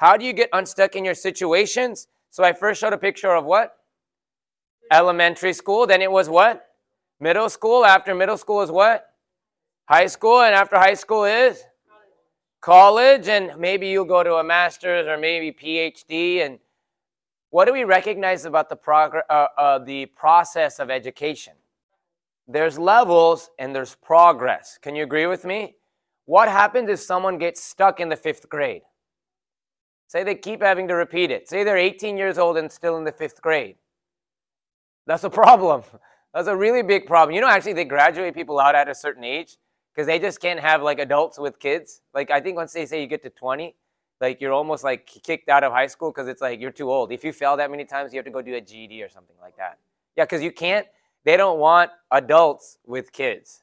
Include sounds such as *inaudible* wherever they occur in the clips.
How do you get unstuck in your situations? So I first showed a picture of what? Elementary school. Then it was what? Middle school. After middle school is what? High school. And after high school is? College. And maybe you'll go to a master's or maybe PhD. And what do we recognize about the, progr- uh, uh, the process of education? There's levels and there's progress. Can you agree with me? What happens if someone gets stuck in the fifth grade? Say they keep having to repeat it. Say they're 18 years old and still in the fifth grade. That's a *laughs* problem. That's a really big problem. You know, actually, they graduate people out at a certain age because they just can't have like adults with kids. Like, I think once they say you get to 20, like you're almost like kicked out of high school because it's like you're too old. If you fail that many times, you have to go do a GED or something like that. Yeah, because you can't, they don't want adults with kids.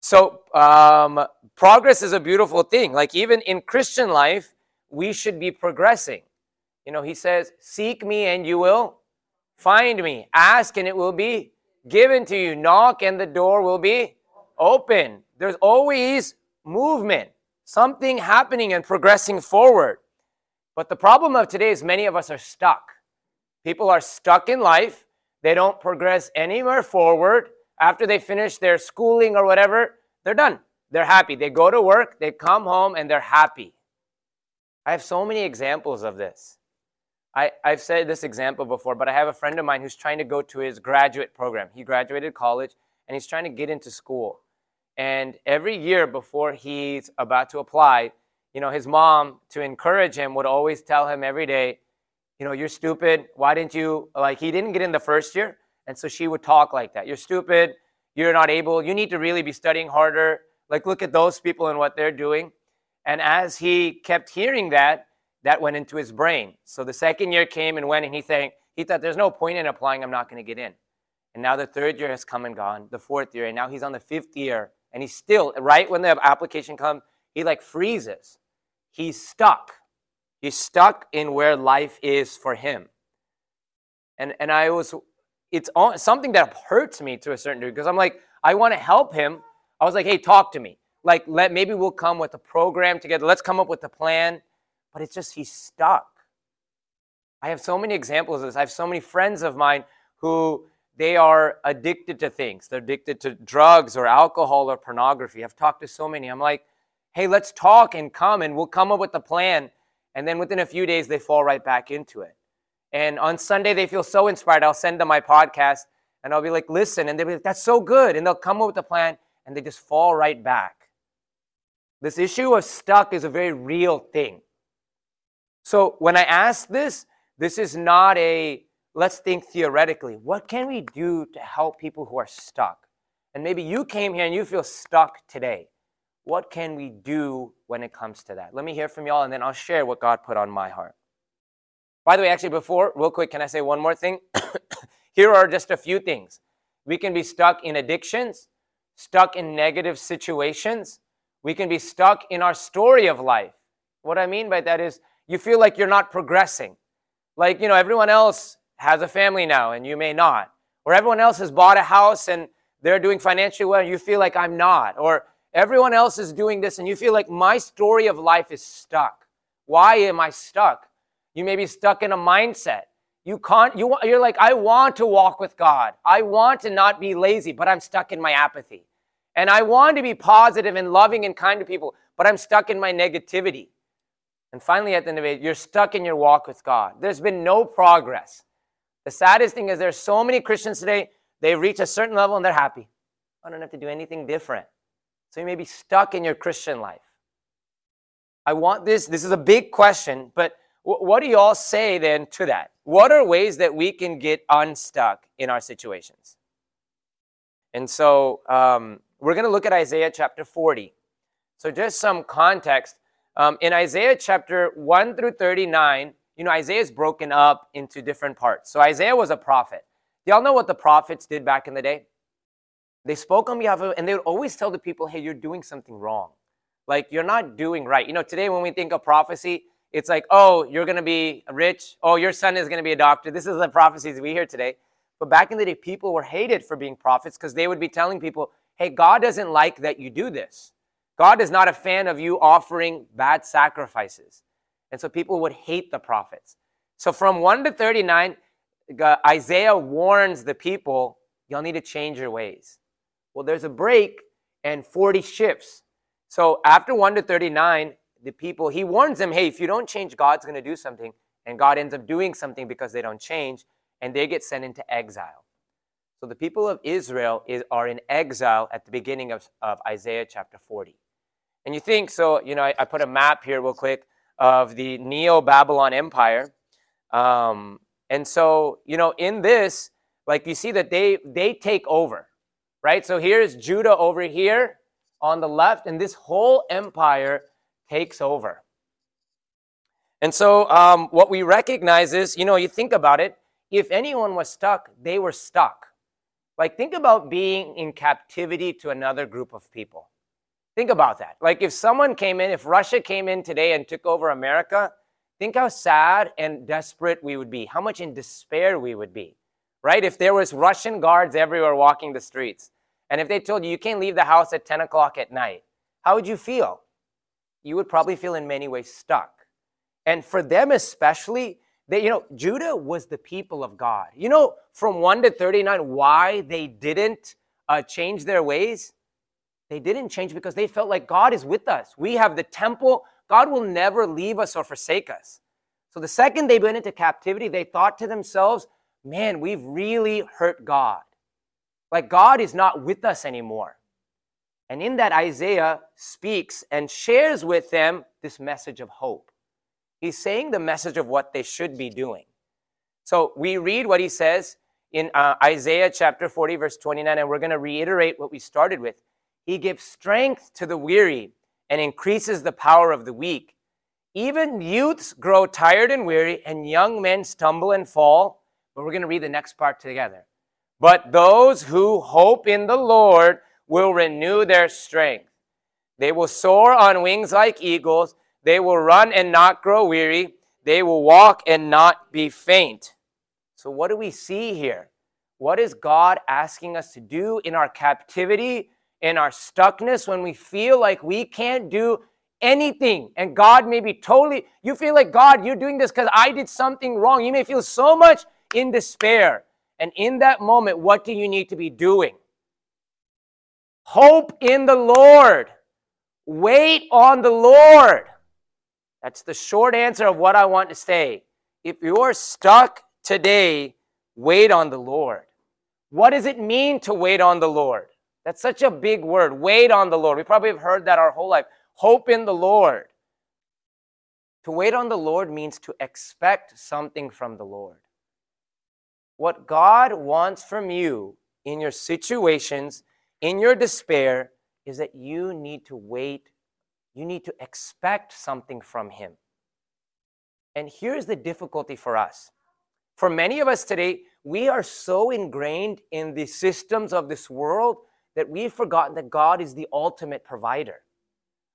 So, um, progress is a beautiful thing. Like, even in Christian life, we should be progressing. You know, he says, Seek me and you will find me. Ask and it will be given to you. Knock and the door will be open. There's always movement, something happening and progressing forward. But the problem of today is many of us are stuck. People are stuck in life. They don't progress anywhere forward. After they finish their schooling or whatever, they're done. They're happy. They go to work, they come home, and they're happy. I have so many examples of this. I, I've said this example before, but I have a friend of mine who's trying to go to his graduate program. He graduated college and he's trying to get into school. And every year before he's about to apply, you know, his mom, to encourage him, would always tell him every day, you know, you're stupid. Why didn't you, like, he didn't get in the first year. And so she would talk like that. You're stupid. You're not able. You need to really be studying harder. Like, look at those people and what they're doing. And as he kept hearing that, that went into his brain. So the second year came and went, and he think he thought there's no point in applying. I'm not going to get in. And now the third year has come and gone, the fourth year, and now he's on the fifth year, and he's still right when the application comes, he like freezes. He's stuck. He's stuck in where life is for him. And and I was, it's something that hurts me to a certain degree because I'm like, I want to help him. I was like, hey, talk to me. Like, let maybe we'll come with a program together. Let's come up with a plan but it's just he's stuck. I have so many examples of this. I have so many friends of mine who they are addicted to things. They're addicted to drugs or alcohol or pornography. I've talked to so many. I'm like, hey, let's talk and come and we'll come up with a plan. And then within a few days, they fall right back into it. And on Sunday, they feel so inspired. I'll send them my podcast and I'll be like, listen. And they'll be like, that's so good. And they'll come up with a plan and they just fall right back. This issue of stuck is a very real thing. So when I ask this, this is not a let's think theoretically. What can we do to help people who are stuck? And maybe you came here and you feel stuck today. What can we do when it comes to that? Let me hear from y'all and then I'll share what God put on my heart. By the way, actually, before, real quick, can I say one more thing? *coughs* here are just a few things. We can be stuck in addictions, stuck in negative situations. We can be stuck in our story of life. What I mean by that is you feel like you're not progressing. Like, you know, everyone else has a family now and you may not. Or everyone else has bought a house and they're doing financially well and you feel like I'm not. Or everyone else is doing this and you feel like my story of life is stuck. Why am I stuck? You may be stuck in a mindset. You can't, you, you're like, I want to walk with God. I want to not be lazy, but I'm stuck in my apathy. And I want to be positive and loving and kind to people, but I'm stuck in my negativity. And finally, at the end of it, you're stuck in your walk with God. There's been no progress. The saddest thing is there's so many Christians today, they reach a certain level and they're happy. I don't have to do anything different. So you may be stuck in your Christian life. I want this, this is a big question, but what do you all say then to that? What are ways that we can get unstuck in our situations? And so um, we're going to look at Isaiah chapter 40. So, just some context um, in Isaiah chapter 1 through 39, you know, Isaiah is broken up into different parts. So Isaiah was a prophet. Y'all know what the prophets did back in the day? They spoke on behalf of, and they would always tell the people, hey, you're doing something wrong. Like, you're not doing right. You know, today when we think of prophecy, it's like, oh, you're going to be rich. Oh, your son is going to be a doctor. This is the prophecies we hear today. But back in the day, people were hated for being prophets because they would be telling people, hey, God doesn't like that you do this. God is not a fan of you offering bad sacrifices. And so people would hate the prophets. So from 1 to 39, Isaiah warns the people, y'all need to change your ways. Well, there's a break and 40 shifts. So after 1 to 39, the people, he warns them, hey, if you don't change, God's going to do something. And God ends up doing something because they don't change, and they get sent into exile. So the people of Israel is, are in exile at the beginning of, of Isaiah chapter 40. And you think, so, you know, I, I put a map here real quick of the Neo Babylon Empire. Um, and so, you know, in this, like you see that they they take over, right? So here's Judah over here on the left, and this whole empire takes over. And so, um, what we recognize is, you know, you think about it, if anyone was stuck, they were stuck. Like, think about being in captivity to another group of people. Think about that. Like, if someone came in, if Russia came in today and took over America, think how sad and desperate we would be, how much in despair we would be, right? If there was Russian guards everywhere walking the streets, and if they told you you can't leave the house at 10 o'clock at night, how would you feel? You would probably feel in many ways stuck. And for them especially, they, you know, Judah was the people of God. You know, from 1 to 39, why they didn't uh, change their ways? They didn't change because they felt like God is with us. We have the temple. God will never leave us or forsake us. So the second they went into captivity, they thought to themselves, man, we've really hurt God. Like God is not with us anymore. And in that, Isaiah speaks and shares with them this message of hope. He's saying the message of what they should be doing. So we read what he says in uh, Isaiah chapter 40, verse 29, and we're going to reiterate what we started with. He gives strength to the weary and increases the power of the weak. Even youths grow tired and weary, and young men stumble and fall. But we're going to read the next part together. But those who hope in the Lord will renew their strength. They will soar on wings like eagles. They will run and not grow weary. They will walk and not be faint. So, what do we see here? What is God asking us to do in our captivity, in our stuckness, when we feel like we can't do anything? And God may be totally, you feel like, God, you're doing this because I did something wrong. You may feel so much in despair. And in that moment, what do you need to be doing? Hope in the Lord. Wait on the Lord. That's the short answer of what I want to say. If you're stuck today, wait on the Lord. What does it mean to wait on the Lord? That's such a big word. Wait on the Lord. We probably have heard that our whole life. Hope in the Lord. To wait on the Lord means to expect something from the Lord. What God wants from you in your situations, in your despair, is that you need to wait you need to expect something from Him. And here's the difficulty for us. For many of us today, we are so ingrained in the systems of this world that we've forgotten that God is the ultimate provider,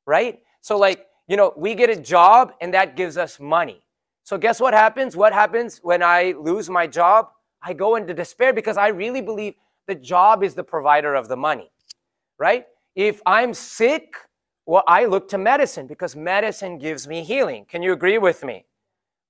right? So, like, you know, we get a job and that gives us money. So, guess what happens? What happens when I lose my job? I go into despair because I really believe the job is the provider of the money, right? If I'm sick, well, I look to medicine because medicine gives me healing. Can you agree with me?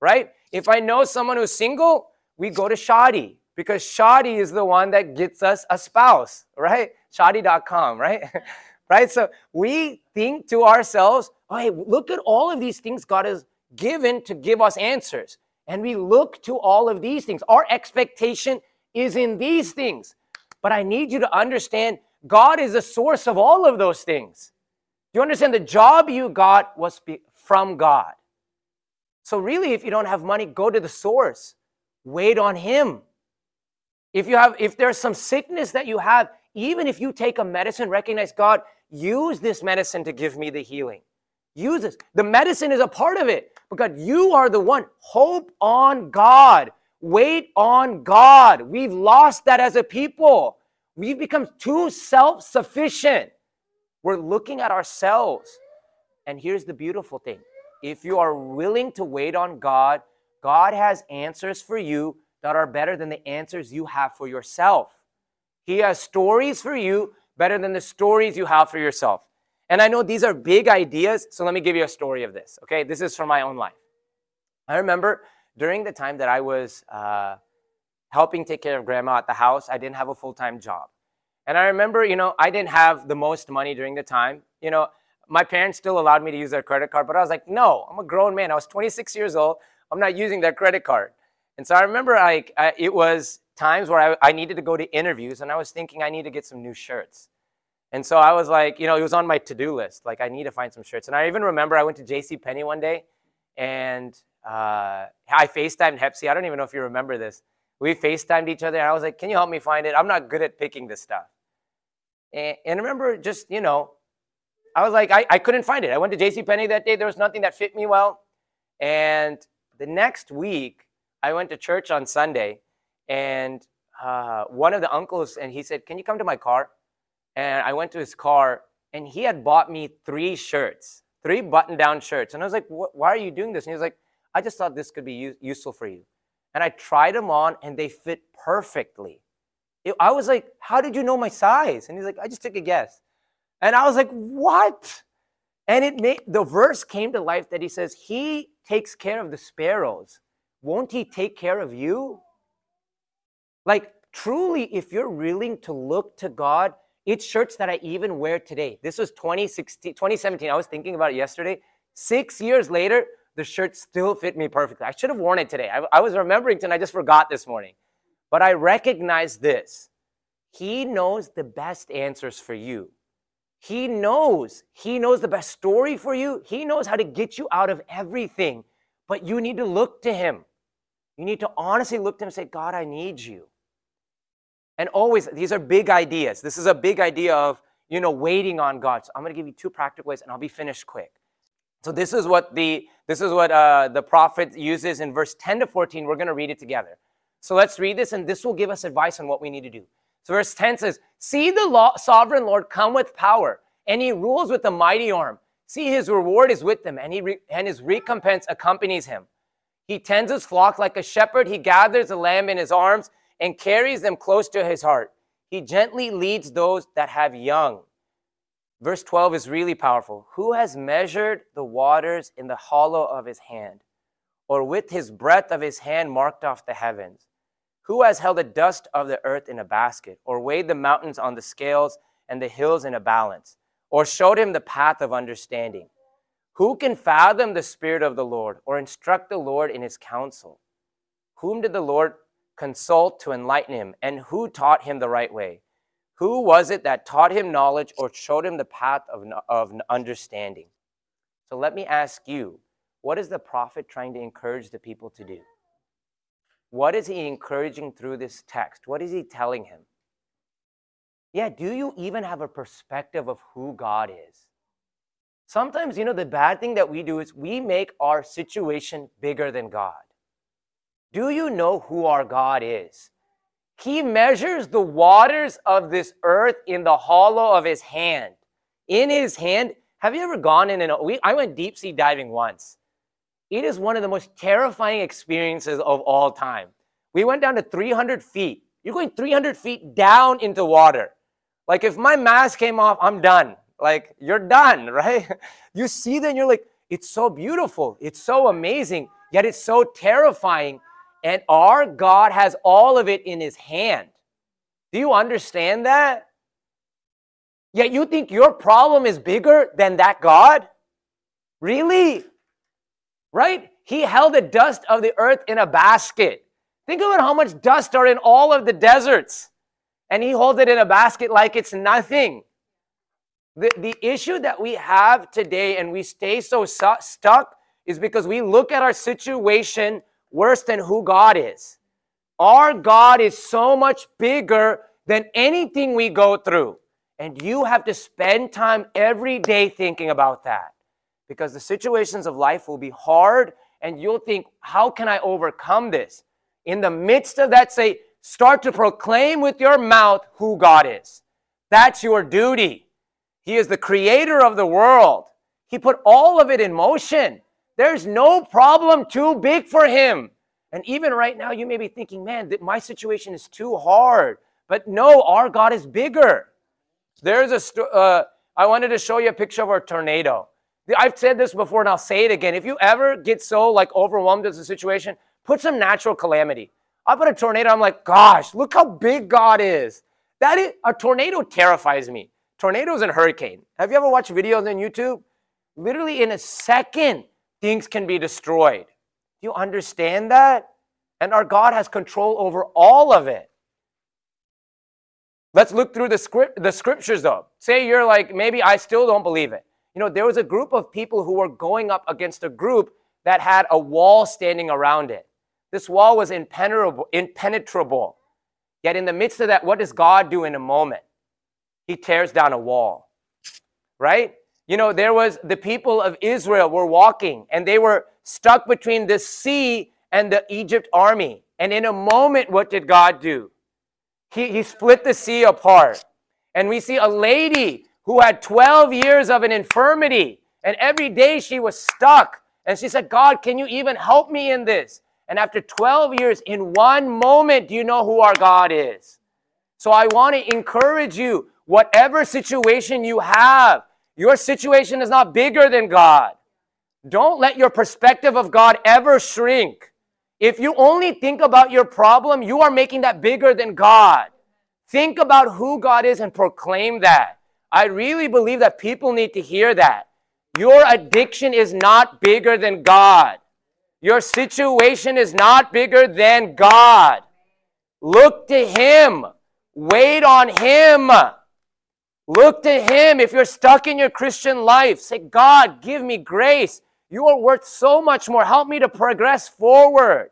Right? If I know someone who's single, we go to Shaadi because Shaadi is the one that gets us a spouse, right? Shaadi.com, right? *laughs* right? So we think to ourselves, oh, hey, look at all of these things God has given to give us answers. And we look to all of these things. Our expectation is in these things. But I need you to understand God is the source of all of those things you understand the job you got was from God? So, really, if you don't have money, go to the source. Wait on Him. If you have, if there's some sickness that you have, even if you take a medicine, recognize God, use this medicine to give me the healing. Use this. The medicine is a part of it because you are the one. Hope on God. Wait on God. We've lost that as a people. We've become too self sufficient. We're looking at ourselves. And here's the beautiful thing if you are willing to wait on God, God has answers for you that are better than the answers you have for yourself. He has stories for you better than the stories you have for yourself. And I know these are big ideas, so let me give you a story of this. Okay, this is from my own life. I remember during the time that I was uh, helping take care of grandma at the house, I didn't have a full time job. And I remember, you know, I didn't have the most money during the time. You know, my parents still allowed me to use their credit card, but I was like, no, I'm a grown man. I was 26 years old. I'm not using their credit card. And so I remember like it was times where I, I needed to go to interviews and I was thinking I need to get some new shirts. And so I was like, you know, it was on my to-do list. Like I need to find some shirts. And I even remember I went to J.C. Penney one day and uh, I FaceTimed Hepsi. I don't even know if you remember this. We FaceTimed each other and I was like, can you help me find it? I'm not good at picking this stuff. And, and remember just, you know, I was like, I, I couldn't find it. I went to J.C. Penney that day. There was nothing that fit me well. And the next week, I went to church on Sunday, and uh, one of the uncles, and he said, Can you come to my car? And I went to his car, and he had bought me three shirts, three button down shirts. And I was like, Why are you doing this? And he was like, I just thought this could be u- useful for you. And I tried them on, and they fit perfectly. It, I was like, How did you know my size? And he's like, I just took a guess. And I was like, What? And it made the verse came to life that he says, He takes care of the sparrows. Won't he take care of you? Like, truly, if you're willing to look to God, it's shirts that I even wear today. This was 2016, 2017. I was thinking about it yesterday. Six years later, the shirt still fit me perfectly. I should have worn it today. I, I was remembering and I just forgot this morning. But I recognize this. He knows the best answers for you. He knows. He knows the best story for you. He knows how to get you out of everything. But you need to look to Him. You need to honestly look to Him and say, God, I need you. And always, these are big ideas. This is a big idea of, you know, waiting on God. So I'm going to give you two practical ways and I'll be finished quick. So this is what the this is what uh, the prophet uses in verse 10 to 14. We're going to read it together. So let's read this, and this will give us advice on what we need to do. So verse 10 says, See the law, sovereign Lord come with power, and he rules with a mighty arm. See, his reward is with them, and, he re- and his recompense accompanies him. He tends his flock like a shepherd. He gathers the lamb in his arms and carries them close to his heart. He gently leads those that have young. Verse 12 is really powerful. Who has measured the waters in the hollow of his hand, or with his breadth of his hand marked off the heavens? Who has held the dust of the earth in a basket, or weighed the mountains on the scales and the hills in a balance, or showed him the path of understanding? Who can fathom the Spirit of the Lord, or instruct the Lord in his counsel? Whom did the Lord consult to enlighten him, and who taught him the right way? Who was it that taught him knowledge or showed him the path of, of understanding? So let me ask you, what is the prophet trying to encourage the people to do? What is he encouraging through this text? What is he telling him? Yeah, do you even have a perspective of who God is? Sometimes, you know, the bad thing that we do is we make our situation bigger than God. Do you know who our God is? He measures the waters of this earth in the hollow of his hand. In his hand, have you ever gone in and we, I went deep sea diving once. It is one of the most terrifying experiences of all time. We went down to 300 feet. You're going 300 feet down into water. Like if my mask came off, I'm done. Like you're done, *laughs* right? You see and you're like, it's so beautiful. It's so amazing, yet it's so terrifying. And our God has all of it in his hand. Do you understand that? Yet you think your problem is bigger than that God? Really? right? He held the dust of the earth in a basket. Think about how much dust are in all of the deserts. And he holds it in a basket like it's nothing. The, the issue that we have today and we stay so su- stuck is because we look at our situation worse than who God is. Our God is so much bigger than anything we go through. And you have to spend time every day thinking about that because the situations of life will be hard and you'll think, how can I overcome this? In the midst of that, say, start to proclaim with your mouth who God is. That's your duty. He is the creator of the world. He put all of it in motion. There's no problem too big for him. And even right now, you may be thinking, man, my situation is too hard. But no, our God is bigger. There's a, uh, I wanted to show you a picture of a tornado. I've said this before and I'll say it again. If you ever get so like overwhelmed with a situation, put some natural calamity. I put a tornado, I'm like, gosh, look how big God is. That is a tornado terrifies me. Tornadoes and hurricane. Have you ever watched videos on YouTube? Literally in a second, things can be destroyed. Do you understand that? And our God has control over all of it. Let's look through the script the scriptures though. Say you're like, maybe I still don't believe it. You know, there was a group of people who were going up against a group that had a wall standing around it. This wall was impenetrable, impenetrable. Yet in the midst of that, what does God do in a moment? He tears down a wall. Right? You know, there was the people of Israel were walking and they were stuck between the sea and the Egypt army. And in a moment, what did God do? He, he split the sea apart. And we see a lady who had 12 years of an infirmity. And every day she was stuck. And she said, God, can you even help me in this? And after 12 years, in one moment, do you know who our God is? So I want to encourage you, whatever situation you have, your situation is not bigger than God. Don't let your perspective of God ever shrink. If you only think about your problem, you are making that bigger than God. Think about who God is and proclaim that. I really believe that people need to hear that. Your addiction is not bigger than God. Your situation is not bigger than God. Look to Him. Wait on Him. Look to Him. If you're stuck in your Christian life, say, God, give me grace. You are worth so much more. Help me to progress forward.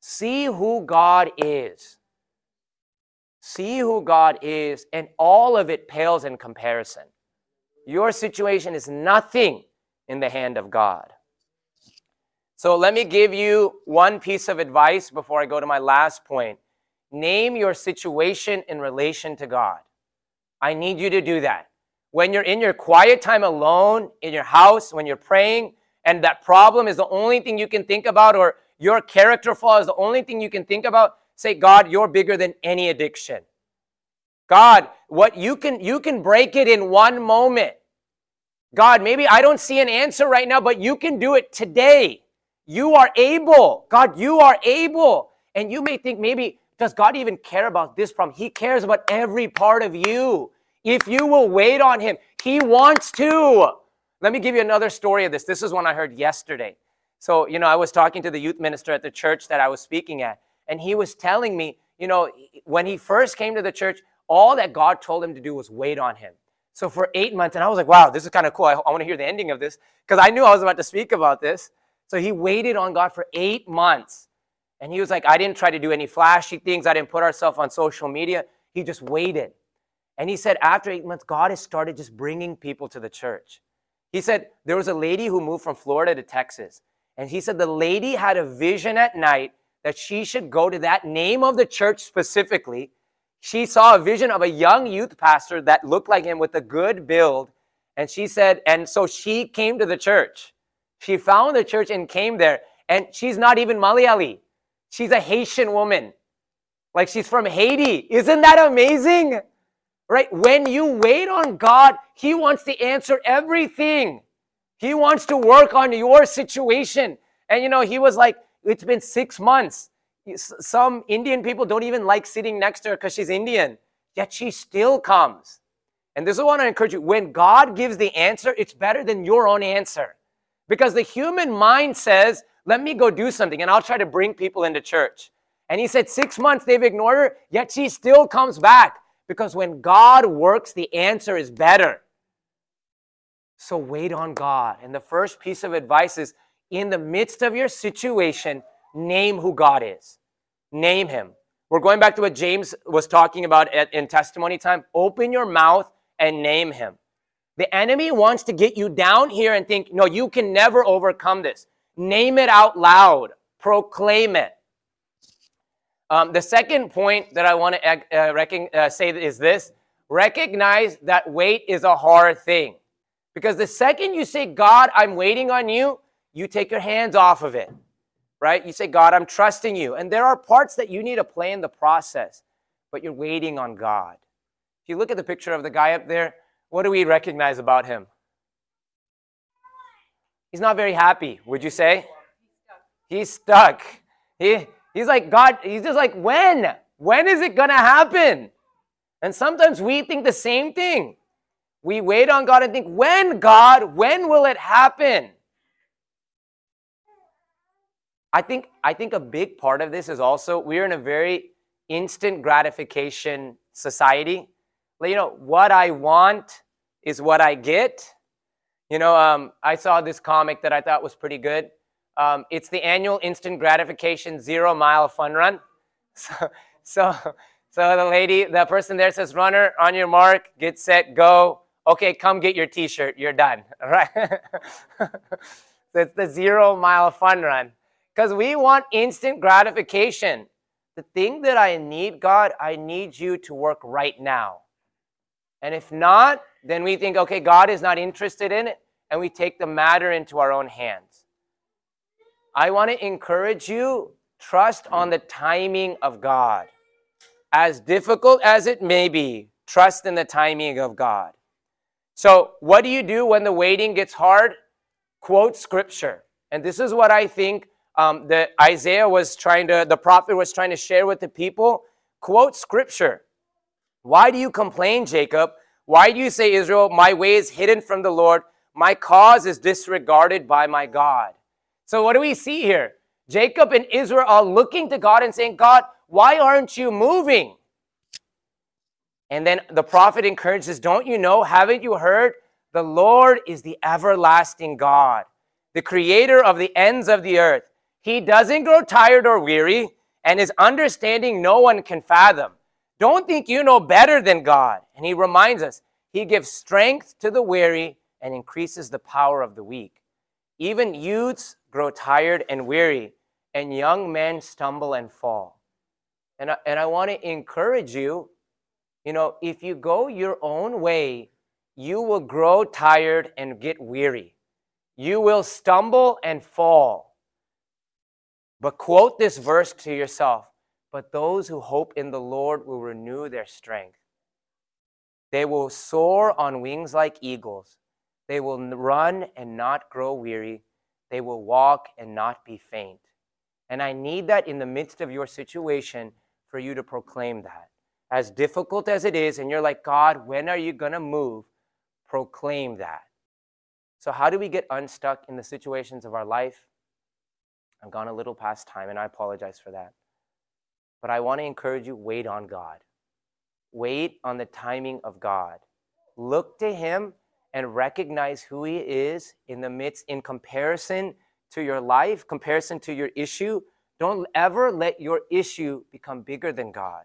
See who God is. See who God is, and all of it pales in comparison. Your situation is nothing in the hand of God. So let me give you one piece of advice before I go to my last point. Name your situation in relation to God. I need you to do that. When you're in your quiet time alone in your house, when you're praying, and that problem is the only thing you can think about, or your character flaw is the only thing you can think about, say, God, you're bigger than any addiction. God, what you can you can break it in one moment. God, maybe I don't see an answer right now, but you can do it today. You are able. God, you are able. And you may think maybe, does God even care about this problem? He cares about every part of you. If you will wait on Him, He wants to. Let me give you another story of this. This is one I heard yesterday. So, you know, I was talking to the youth minister at the church that I was speaking at, and he was telling me, you know, when he first came to the church, all that God told him to do was wait on Him. So for eight months, and I was like, wow, this is kind of cool. I, I want to hear the ending of this because I knew I was about to speak about this. So he waited on God for eight months. And he was like, I didn't try to do any flashy things. I didn't put ourselves on social media. He just waited. And he said, after eight months, God has started just bringing people to the church. He said, there was a lady who moved from Florida to Texas. And he said, the lady had a vision at night that she should go to that name of the church specifically. She saw a vision of a young youth pastor that looked like him with a good build. And she said, and so she came to the church. She found the church and came there. And she's not even Malayali. She's a Haitian woman. Like she's from Haiti. Isn't that amazing? Right? When you wait on God, He wants to answer everything. He wants to work on your situation. And you know, He was like, it's been six months. Some Indian people don't even like sitting next to her because she's Indian, yet she still comes. And this is what I encourage you when God gives the answer, it's better than your own answer. Because the human mind says, let me go do something and I'll try to bring people into church. And he said, six months they've ignored her, yet she still comes back. Because when God works, the answer is better. So wait on God. And the first piece of advice is in the midst of your situation, name who God is. Name him. We're going back to what James was talking about at, in testimony time. Open your mouth and name him. The enemy wants to get you down here and think, no, you can never overcome this. Name it out loud, proclaim it. Um, the second point that I want to uh, uh, say is this recognize that wait is a hard thing. Because the second you say, God, I'm waiting on you, you take your hands off of it, right? You say, God, I'm trusting you. And there are parts that you need to play in the process, but you're waiting on God. If you look at the picture of the guy up there, what do we recognize about him? He's not very happy, would you say? He's stuck. He, he's like, God, he's just like, when? When is it going to happen? And sometimes we think the same thing. We wait on God and think, when, God? When will it happen? I think, I think a big part of this is also we're in a very instant gratification society. You know, what I want is what I get. You know, um, I saw this comic that I thought was pretty good. Um, it's the annual instant gratification zero mile fun run. *laughs* So, so, so the lady, the person there says, "Runner, on your mark, get set, go." Okay, come get your T-shirt. You're done. All *laughs* right. it's the zero mile fun run because we want instant gratification. The thing that I need, God, I need you to work right now. And if not, then we think, okay, God is not interested in it, and we take the matter into our own hands. I want to encourage you trust on the timing of God. As difficult as it may be, trust in the timing of God. So, what do you do when the waiting gets hard? Quote scripture. And this is what I think um, that Isaiah was trying to, the prophet was trying to share with the people. Quote scripture. Why do you complain, Jacob? Why do you say, Israel, my way is hidden from the Lord? My cause is disregarded by my God. So, what do we see here? Jacob and Israel are looking to God and saying, God, why aren't you moving? And then the prophet encourages, Don't you know? Haven't you heard? The Lord is the everlasting God, the creator of the ends of the earth. He doesn't grow tired or weary, and his understanding no one can fathom. Don't think you know better than God. And he reminds us, He gives strength to the weary and increases the power of the weak. Even youths grow tired and weary, and young men stumble and fall. And I, and I want to encourage you you know, if you go your own way, you will grow tired and get weary. You will stumble and fall. But quote this verse to yourself But those who hope in the Lord will renew their strength. They will soar on wings like eagles. They will run and not grow weary. They will walk and not be faint. And I need that in the midst of your situation for you to proclaim that. As difficult as it is, and you're like, God, when are you going to move? Proclaim that. So, how do we get unstuck in the situations of our life? I've gone a little past time, and I apologize for that. But I want to encourage you wait on God. Wait on the timing of God. Look to Him and recognize who He is in the midst, in comparison to your life, comparison to your issue. Don't ever let your issue become bigger than God.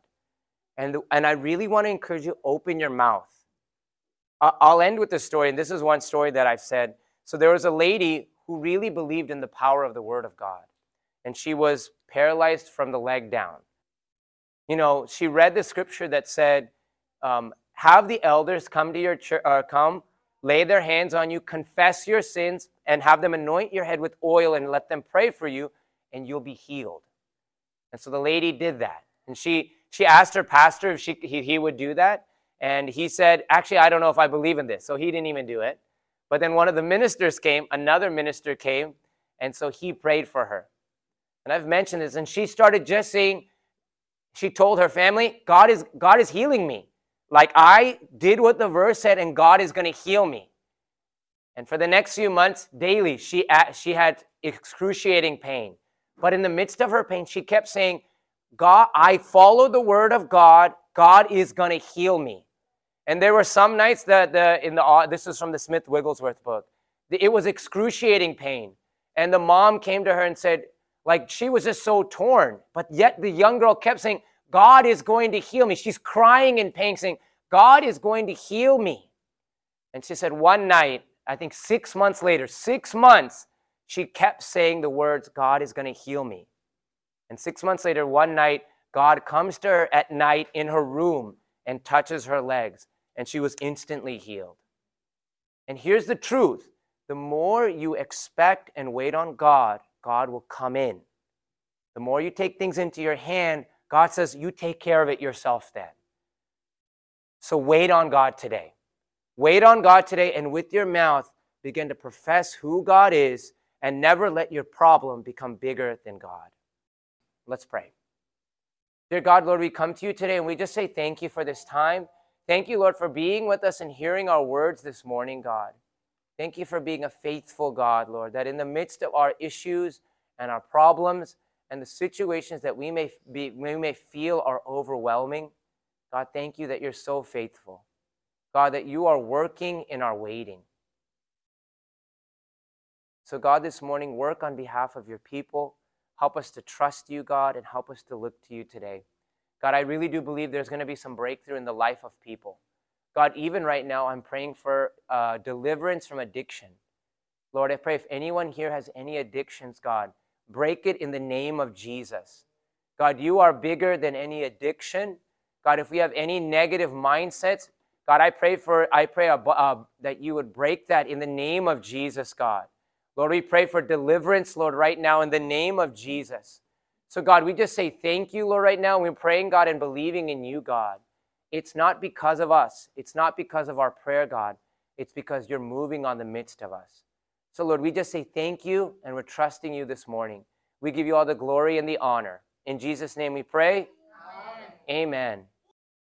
And, and I really want to encourage you open your mouth. I'll end with this story, and this is one story that I've said. So there was a lady who really believed in the power of the Word of God. And she was paralyzed from the leg down. You know, she read the scripture that said, um, Have the elders come to your church, uh, come, lay their hands on you, confess your sins, and have them anoint your head with oil and let them pray for you, and you'll be healed. And so the lady did that. And she, she asked her pastor if she, he, he would do that. And he said, Actually, I don't know if I believe in this. So he didn't even do it. But then one of the ministers came, another minister came, and so he prayed for her. And I've mentioned this, and she started just saying, she told her family, God is, God is healing me. Like I did what the verse said, and God is going to heal me. And for the next few months, daily, she, she had excruciating pain. But in the midst of her pain, she kept saying, God, I follow the word of God. God is going to heal me. And there were some nights that the in the uh, this is from the Smith Wigglesworth book. It was excruciating pain. And the mom came to her and said, like she was just so torn. But yet the young girl kept saying, God is going to heal me. She's crying in pain, saying, God is going to heal me. And she said, one night, I think six months later, six months, she kept saying the words, God is going to heal me. And six months later, one night, God comes to her at night in her room and touches her legs and she was instantly healed. And here's the truth the more you expect and wait on God, God will come in. The more you take things into your hand, God says, You take care of it yourself then. So wait on God today. Wait on God today and with your mouth begin to profess who God is and never let your problem become bigger than God. Let's pray. Dear God, Lord, we come to you today and we just say thank you for this time. Thank you, Lord, for being with us and hearing our words this morning, God. Thank you for being a faithful God, Lord, that in the midst of our issues and our problems and the situations that we may, be, we may feel are overwhelming, God, thank you that you're so faithful. God, that you are working in our waiting. So, God, this morning, work on behalf of your people. Help us to trust you, God, and help us to look to you today. God, I really do believe there's going to be some breakthrough in the life of people. God, even right now, I'm praying for uh, deliverance from addiction. Lord, I pray if anyone here has any addictions, God, break it in the name of Jesus. God, you are bigger than any addiction. God, if we have any negative mindsets, God, I pray for I pray uh, that you would break that in the name of Jesus, God. Lord, we pray for deliverance, Lord, right now in the name of Jesus. So, God, we just say thank you, Lord, right now. We're praying, God, and believing in you, God. It's not because of us, it's not because of our prayer, God. It's because you're moving on the midst of us. So, Lord, we just say thank you, and we're trusting you this morning. We give you all the glory and the honor. In Jesus' name we pray. Amen. Amen.